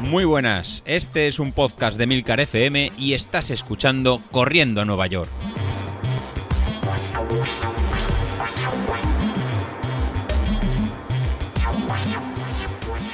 Muy buenas, este es un podcast de Milcar FM y estás escuchando Corriendo a Nueva York.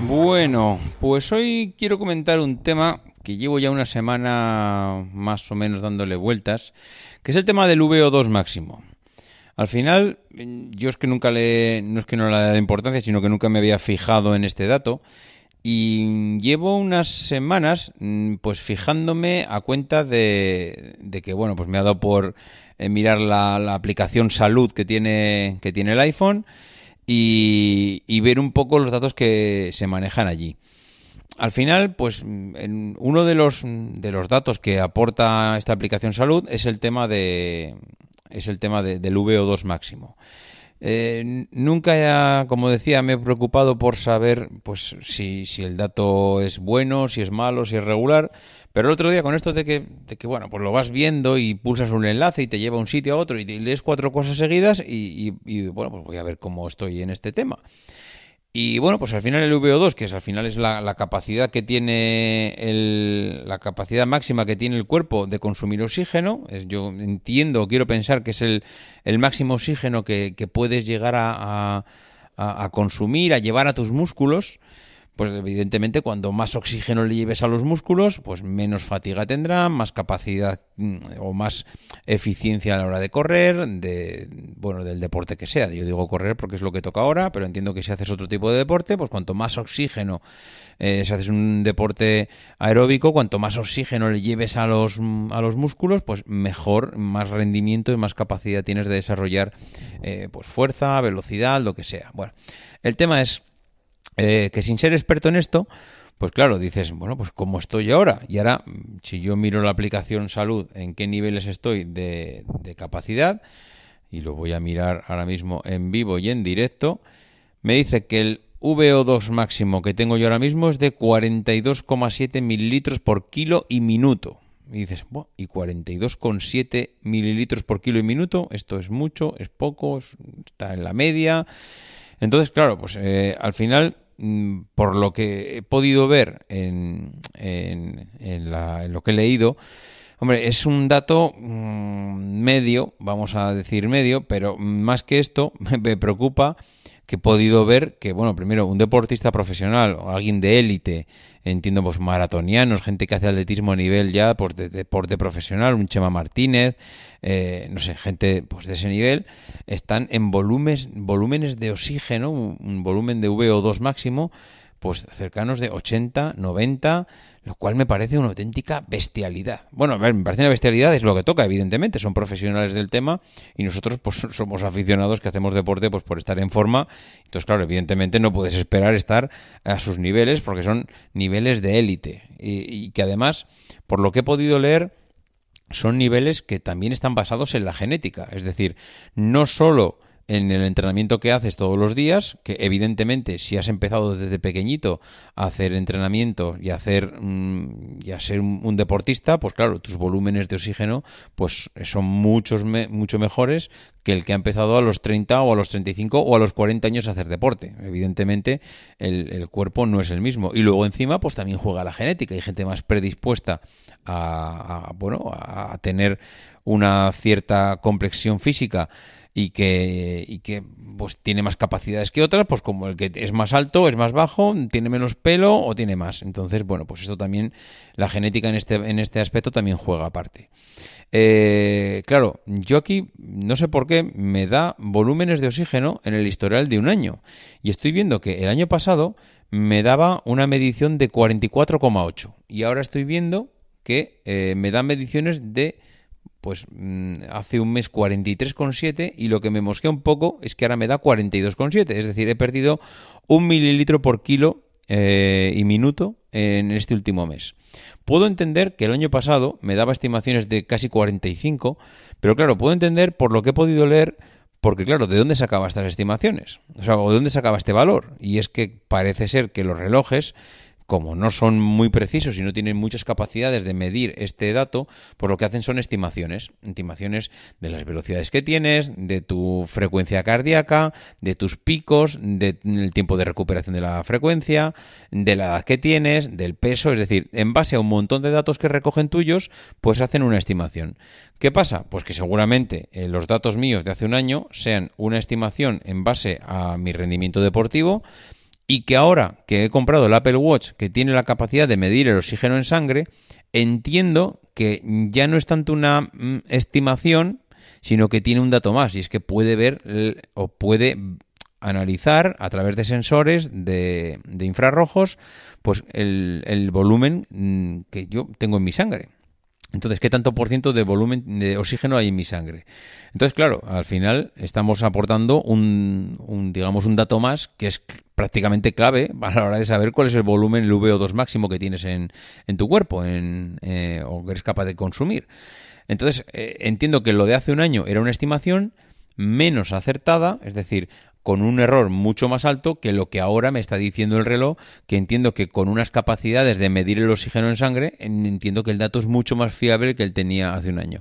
Bueno, pues hoy quiero comentar un tema que llevo ya una semana más o menos dándole vueltas, que es el tema del VO2 máximo. Al final, yo es que nunca le, no es que no le dado importancia, sino que nunca me había fijado en este dato. Y llevo unas semanas mm, pues fijándome a cuenta de, que, bueno, pues me ha dado por eh, mirar la, aplicación salud que tiene, que tiene el iPhone y, ver un poco los datos que se manejan allí. Al final, pues en uno de los, de los datos que aporta esta aplicación salud es el tema de, es el tema del VO2 máximo. Eh, nunca, como decía, me he preocupado por saber pues si, si, el dato es bueno, si es malo, si es regular. Pero el otro día con esto de que, de que, bueno, pues lo vas viendo y pulsas un enlace y te lleva a un sitio a otro y, lees cuatro cosas seguidas y, y, bueno, pues voy a ver cómo estoy en este tema. Y bueno, pues al final el VO2, que es al final es la, capacidad que tiene el, la capacidad máxima que tiene el cuerpo de consumir oxígeno, es, yo entiendo, quiero pensar que es el, máximo oxígeno que, puedes llegar a, a, consumir, a llevar a tus músculos pues evidentemente cuando más oxígeno le lleves a los músculos, pues menos fatiga tendrán, más capacidad mm, o más eficiencia a la hora de correr, de bueno, del deporte que sea. Yo digo correr porque es lo que toca ahora, pero entiendo que si haces otro tipo de deporte, pues cuanto más oxígeno, eh, si haces un deporte aeróbico, cuanto más oxígeno le lleves a los, a los músculos, pues mejor, más rendimiento y más capacidad tienes de desarrollar eh, pues fuerza, velocidad, lo que sea. Bueno, el tema es eh, que sin ser experto en esto, pues claro, dices, bueno, pues ¿cómo estoy ahora? Y ahora, si yo miro la aplicación salud, en qué niveles estoy de, capacidad, y lo voy a mirar ahora mismo en vivo y en directo, me dice que el VO2 máximo que tengo yo ahora mismo es de 42,7 mililitros por kilo y minuto. Y dices, bueno, ¿y 42,7 mililitros por kilo y minuto? Esto es mucho, es poco, está en la media. Entonces, claro, pues eh, al final por lo que he podido ver en, en, lo que he leído, hombre, es un dato mm, medio, vamos a decir medio, pero más que esto me preocupa que he podido ver que, bueno, primero, un deportista profesional o alguien de élite, entiendo, pues maratonianos, gente que hace atletismo a nivel ya pues, de, deporte profesional, un Chema Martínez, eh, no sé, gente pues de ese nivel, están en volúmenes, volúmenes de oxígeno, un volumen de VO2 máximo, pues cercanos de 80, 90, lo cual me parece una auténtica bestialidad. Bueno, me parece una bestialidad, es lo que toca, evidentemente, son profesionales del tema y nosotros pues somos aficionados que hacemos deporte pues por estar en forma. Entonces, claro, evidentemente no puedes esperar estar a sus niveles porque son niveles de élite y, y que además, por lo que he podido leer, son niveles que también están basados en la genética, es decir, no solo en el entrenamiento que haces todos los días, que evidentemente si has empezado desde pequeñito a hacer entrenamiento y a hacer mm, y a ser un, deportista, pues claro, tus volúmenes de oxígeno pues son muchos mucho mejores que el que ha empezado a los 30 o a los 35 o a los 40 años a hacer deporte. Evidentemente el, cuerpo no es el mismo y luego encima pues también juega la genética, hay gente más predispuesta a bueno, a tener una cierta complexión física y que, y que pues tiene más capacidades que otras, pues como el que es más alto, es más bajo, tiene menos pelo o tiene más. Entonces, bueno, pues esto también, la genética en este, en este aspecto también juega aparte. Eh, claro, yo aquí no sé por qué me da volúmenes de oxígeno en el historial de un año. Y estoy viendo que el año pasado me daba una medición de 44,8. Y ahora estoy viendo que eh, me da mediciones de pues mm, hace un mes 43,7 y lo que me mosquea un poco es que ahora me da 42,7, es decir, he perdido un mililitro por kilo eh, y minuto en este último mes. Puedo entender que el año pasado me daba estimaciones de casi 45, pero claro, puedo entender por lo que he podido leer, porque claro, ¿de dónde sacaba estas estimaciones? O sea, ¿de dónde sacaba este valor? Y es que parece ser que los relojes como no son muy precisos y no tienen muchas capacidades de medir este dato, pues lo que hacen son estimaciones, estimaciones de las velocidades que tienes, de tu frecuencia cardíaca, de tus picos, del tiempo de recuperación de la frecuencia, de la edad que tienes, del peso, es decir, en base a un montón de datos que recogen tuyos, pues hacen una estimación. ¿Qué pasa? Pues que seguramente eh, los datos míos de hace un año sean una estimación en base a mi rendimiento deportivo, y que ahora que he comprado el Apple Watch que tiene la capacidad de medir el oxígeno en sangre, entiendo que ya no es tanto una mm, estimación, sino que tiene un dato más y es que puede ver o puede analizar a través de sensores de, infrarrojos pues el, el volumen mm, que yo tengo en mi sangre. Entonces, ¿qué tanto por ciento de volumen de oxígeno hay en mi sangre? Entonces, claro, al final estamos aportando un, digamos, un dato más que es prácticamente clave a la hora de saber cuál es el volumen, el VO2 máximo que tienes en, en tu cuerpo en, eh, o que eres capaz de consumir. Entonces, eh, entiendo que lo de hace un año era una estimación menos acertada, es decir, con un error mucho más alto que lo que ahora me está diciendo el reloj, que entiendo que con unas capacidades de medir el oxígeno en sangre, entiendo que el dato es mucho más fiable que el tenía hace un año.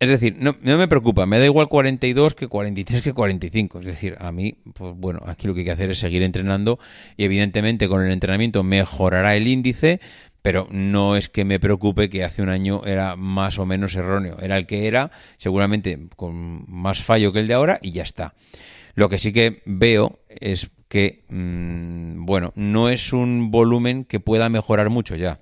Es decir, no, me preocupa, me da igual 42 que 43 que 45. Es decir, a mí, pues bueno, aquí lo que hay que hacer es seguir entrenando y evidentemente con el entrenamiento mejorará el índice, pero no es que me preocupe que hace un año era más o menos erróneo. Era el que era, seguramente con más fallo que el de ahora y ya está. Lo que sí que veo es que, mm, bueno, no es un volumen que pueda mejorar mucho ya.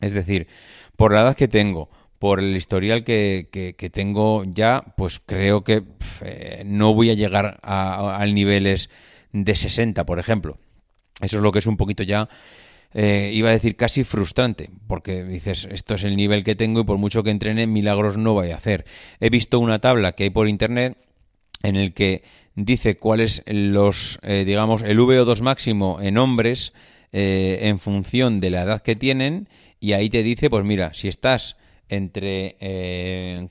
Es decir, por la edad que tengo, por el historial que, que, tengo ya, pues creo que eh, no voy a llegar a, niveles de 60, por ejemplo. Eso es lo que es un poquito ya, eh, iba a decir casi frustrante, porque dices, esto es el nivel que tengo y por mucho que entrene, milagros no voy a hacer. He visto una tabla que hay por internet en el que dice cuál es los, eh, digamos, el VO2 máximo en hombres eh, en función de la edad que tienen y ahí te dice, pues mira, si estás entre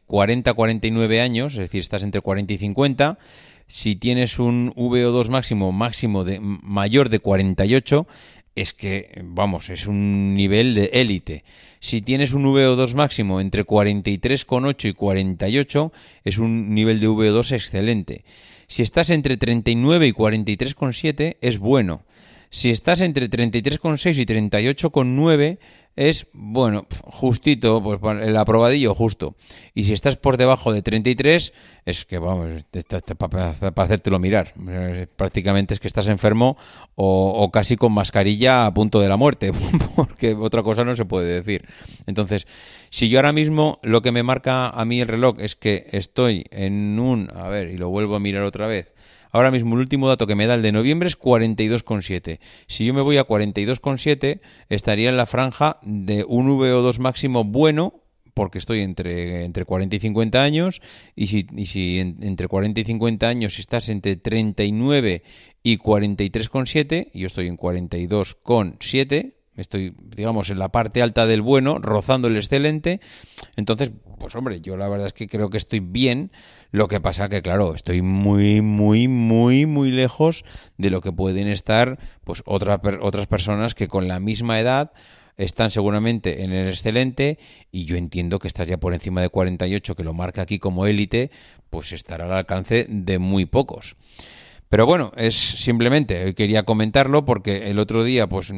40 a 49 años, es decir, estás entre 40 y 50, si tienes un VO2 máximo máximo de mayor de 48, es que, vamos, es un nivel de élite. Si tienes un VO2 máximo entre 43,8 y 48, es un nivel de VO2 excelente. Si estás entre 39 y 43,7, es bueno. Si estás entre 33,6 y 38,9, es, bueno, justito, pues el aprobadillo justo. Y si estás por debajo de 33, es que, vamos, para hacértelo mirar. Prácticamente es que estás enfermo o, casi con mascarilla a punto de la muerte, porque otra cosa no se puede decir. Entonces, si yo ahora mismo lo que me marca a mí el reloj es que estoy en un, a ver, y lo vuelvo a mirar otra vez, Ahora mismo el último dato que me da el de noviembre es 42,7. Si yo me voy a 42,7, estaría en la franja de un VO2 máximo bueno, porque estoy entre, entre 40 y 50 años, y si, y si entre 40 y 50 años estás entre 39 y 43,7, y yo estoy en 42,7, estoy, digamos, en la parte alta del bueno, rozando el excelente. Entonces, pues hombre, yo la verdad es que creo que estoy bien. Lo que pasa que, claro, estoy muy, muy, muy, muy lejos de lo que pueden estar, pues, otras otras personas que con la misma edad están seguramente en el excelente y yo entiendo que estás ya por encima de 48, que lo marca aquí como élite, pues estará al alcance de muy pocos. Pero bueno, es simplemente, quería comentarlo porque el otro día, pues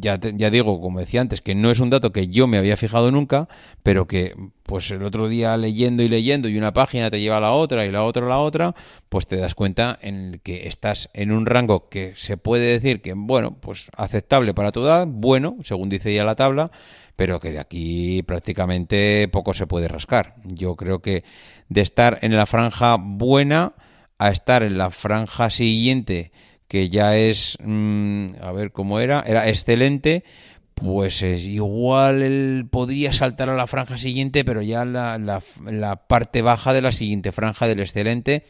ya, ya digo, como decía antes, que no es un dato que yo me había fijado nunca, pero que pues el otro día leyendo y leyendo y una página te lleva a la otra y la otra a la otra, pues te das cuenta en que estás en un rango que se puede decir que, bueno, pues aceptable para tu edad, bueno, según dice ya la tabla, pero que de aquí prácticamente poco se puede rascar. Yo creo que de estar en la franja buena a estar en la franja siguiente, que ya es, mm, a ver cómo era, era excelente, pues es igual él podría saltar a la franja siguiente, pero ya la, la, parte baja de la siguiente franja del excelente.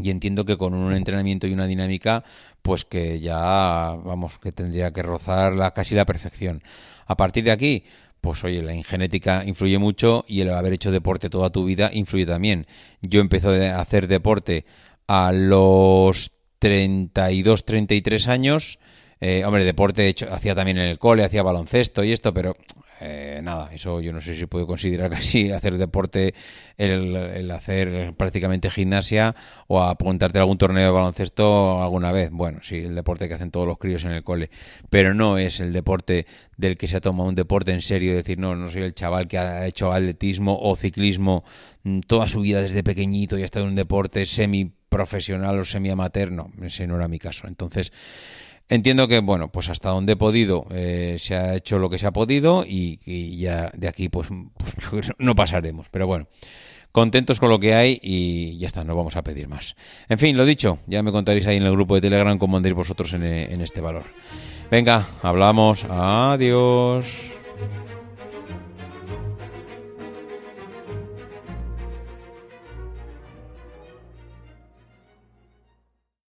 Y entiendo que con un entrenamiento y una dinámica, pues que ya, vamos, que tendría que rozar la, casi la perfección. A partir de aquí, pues oye, la ingenética influye mucho y el haber hecho deporte toda tu vida influye también. Yo empecé a hacer deporte a los 32, 33 años Eh, hombre, deporte hecho, hacía también en el cole, hacía baloncesto y esto, pero eh, nada, eso yo no sé si puedo considerar casi hacer deporte el, hacer prácticamente gimnasia o apuntarte a algún torneo de baloncesto alguna vez. Bueno, sí, el deporte que hacen todos los críos en el cole, pero no es el deporte del que se ha tomado un deporte en serio, decir, no, no soy el chaval que ha hecho atletismo o ciclismo mm, toda su vida desde pequeñito y ha estado en un deporte semi profesional o semi amateur, no, ese no era mi caso. Entonces, Entiendo que, bueno, pues hasta donde he podido eh, se ha hecho lo que se ha podido y, ya de aquí pues, pues no pasaremos. Pero bueno, contentos con lo que hay y ya está, no vamos a pedir más. En fin, lo dicho, ya me contaréis ahí en el grupo de Telegram cómo andéis vosotros en este valor. Venga, hablamos. Adiós.